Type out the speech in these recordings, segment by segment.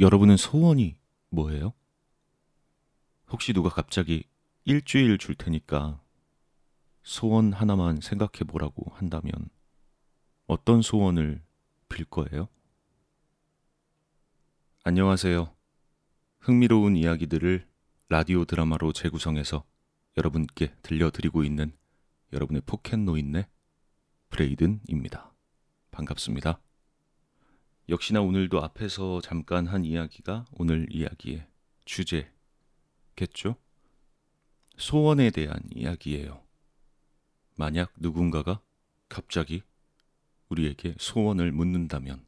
여러분은 소원이 뭐예요? 혹시 누가 갑자기 일주일 줄 테니까 소원 하나만 생각해 보라고 한다면 어떤 소원을 빌 거예요? 안녕하세요. 흥미로운 이야기들을 라디오 드라마로 재구성해서 여러분께 들려드리고 있는 여러분의 포켓 노인네 브레이든입니다. 반갑습니다. 역시나 오늘도 앞에서 잠깐 한 이야기가 오늘 이야기의 주제겠죠? 소원에 대한 이야기예요. 만약 누군가가 갑자기 우리에게 소원을 묻는다면,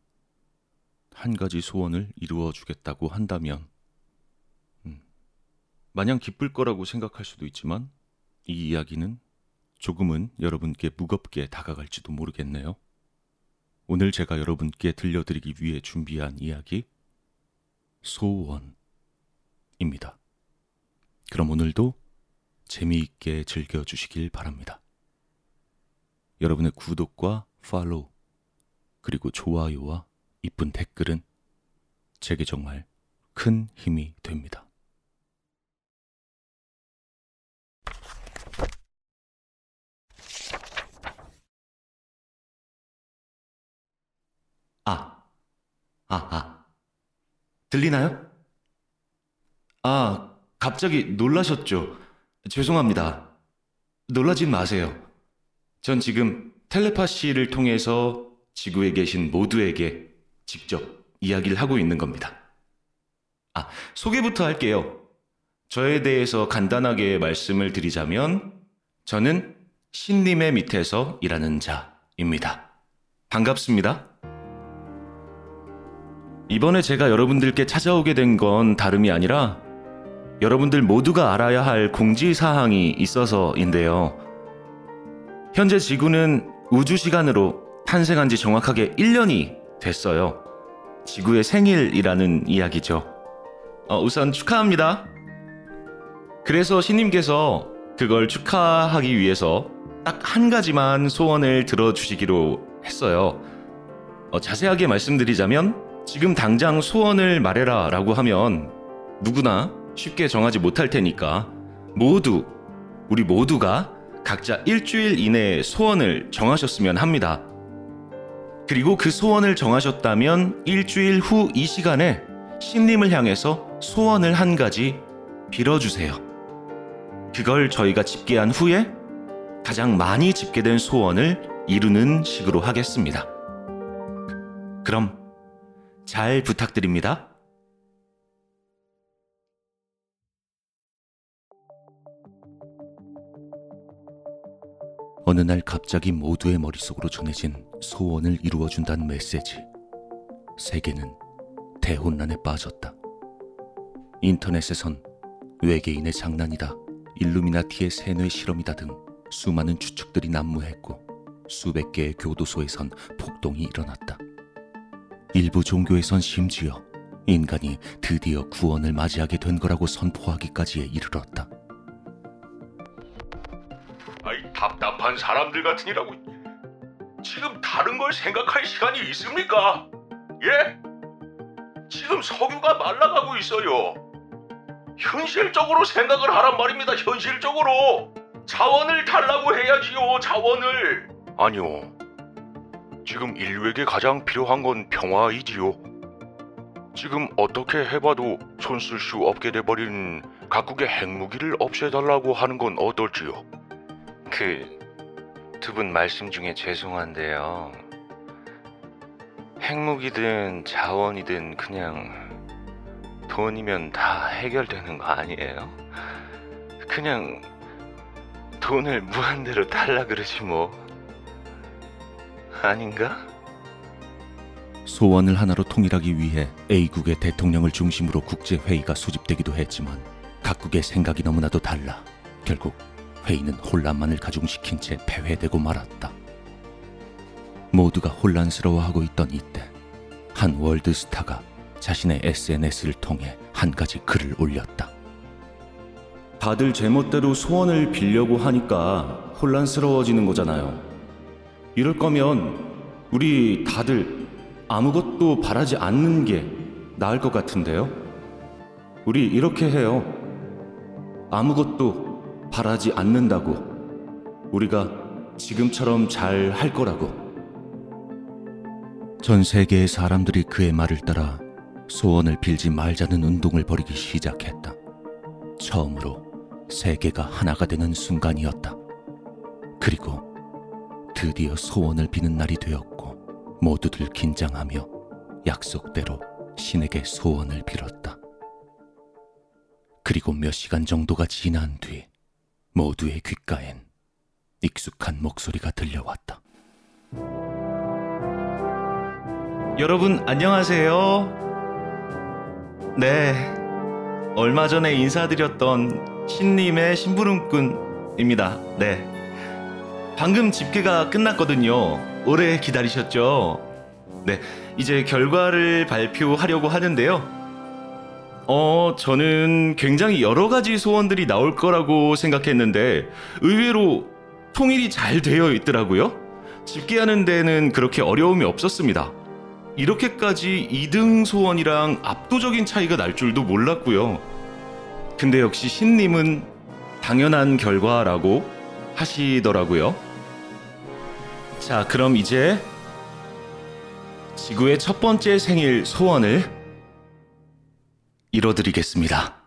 한 가지 소원을 이루어 주겠다고 한다면, 음, 마냥 기쁠 거라고 생각할 수도 있지만, 이 이야기는 조금은 여러분께 무겁게 다가갈지도 모르겠네요. 오늘 제가 여러분께 들려드리기 위해 준비한 이야기, 소원입니다. 그럼 오늘도 재미있게 즐겨주시길 바랍니다. 여러분의 구독과 팔로우, 그리고 좋아요와 이쁜 댓글은 제게 정말 큰 힘이 됩니다. 아, 아, 아. 들리나요? 아, 갑자기 놀라셨죠? 죄송합니다. 놀라진 마세요. 전 지금 텔레파시를 통해서 지구에 계신 모두에게 직접 이야기를 하고 있는 겁니다. 아, 소개부터 할게요. 저에 대해서 간단하게 말씀을 드리자면, 저는 신님의 밑에서 일하는 자입니다. 반갑습니다. 이번에 제가 여러분들께 찾아오게 된 건 다름이 아니라 여러분들 모두가 알아야 할 공지사항이 있어서인데요. 현재 지구는 우주 시간으로 탄생한 지 정확하게 1년이 됐어요. 지구의 생일이라는 이야기죠. 어, 우선 축하합니다. 그래서 신님께서 그걸 축하하기 위해서 딱 한 가지만 소원을 들어주시기로 했어요. 어, 자세하게 말씀드리자면 지금 당장 소원을 말해라 라고 하면 누구나 쉽게 정하지 못할 테니까 모두, 우리 모두가 각자 일주일 이내에 소원을 정하셨으면 합니다. 그리고 그 소원을 정하셨다면 일주일 후 이 시간에 신님을 향해서 소원을 한 가지 빌어주세요. 그걸 저희가 집계한 후에 가장 많이 집계된 소원을 이루는 식으로 하겠습니다. 그럼 잘 부탁드립니다. 어느 날 갑자기 모두의 머릿속으로 전해진 소원을 이루어준다는 메시지. 세계는 대혼란에 빠졌다. 인터넷에선 외계인의 장난이다, 일루미나티의 세뇌 실험이다 등 수많은 추측들이 난무했고 수백 개의 교도소에선 폭동이 일어났다. 일부 종교에선 심지어 인간이 드디어 구원을 맞이하게 된 거라고 선포하기까지에 이르렀다. 아이 답답한 사람들 같으니라고 지금 다른 걸 생각할 시간이 있습니까? 예? 지금 석유가 말라가고 있어요. 현실적으로 생각을 하란 말입니다. 현실적으로 자원을 달라고 해야지요. 자원을 아니요. 지금 인류에게 가장 필요한 건 평화이지요. 지금 어떻게 해봐도 손쓸 수 없게 돼버린 각국의 핵무기를 없애달라고 하는 건 어떨지요? 그 두 분 말씀 중에 죄송한데요. 핵무기든 자원이든 그냥 돈이면 다 해결되는 거 아니에요? 그냥 돈을 무한대로 달라 그러지 뭐. 아닌가? 소원을 하나로 통일하기 위해 A국의 대통령을 중심으로 국제회의가 소집되기도 했지만 각국의 생각이 너무나도 달라 결국 회의는 혼란만을 가중시킨 채 폐회되고 말았다. 모두가 혼란스러워하고 있던 이때 한 월드스타가 자신의 SNS를 통해 한 가지 글을 올렸다. 다들 제멋대로 소원을 빌려고 하니까 혼란스러워지는 거잖아요. 이럴 거면 우리 다들 아무것도 바라지 않는 게 나을 것 같은데요? 우리 이렇게 해요. 아무것도 바라지 않는다고. 우리가 지금처럼 잘 할 거라고. 전 세계의 사람들이 그의 말을 따라 소원을 빌지 말자는 운동을 벌이기 시작했다. 처음으로 세계가 하나가 되는 순간이었다. 그리고 드디어 소원을 비는 날이 되었고 모두들 긴장하며 약속대로 신에게 소원을 빌었다. 그리고 몇 시간 정도가 지난 뒤 모두의 귓가엔 익숙한 목소리가 들려왔다. 여러분 안녕하세요. 네. 얼마 전에 인사드렸던 신님의 심부름꾼입니다. 네. 방금 집계가 끝났거든요. 오래 기다리셨죠? 네. 이제 결과를 발표하려고 하는데요. 어, 저는 굉장히 여러 가지 소원들이 나올 거라고 생각했는데 의외로 통일이 잘 되어 있더라고요. 집계하는 데는 그렇게 어려움이 없었습니다. 이렇게까지 2등 소원이랑 압도적인 차이가 날 줄도 몰랐고요. 근데 역시 신님은 당연한 결과라고 하시더라고요. 자, 그럼 이제 지구의 첫 번째 생일 소원을 이뤄드리겠습니다.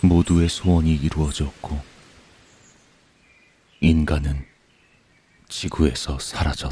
모두의 소원이 이루어졌고 인간은 지구에서 사라졌다.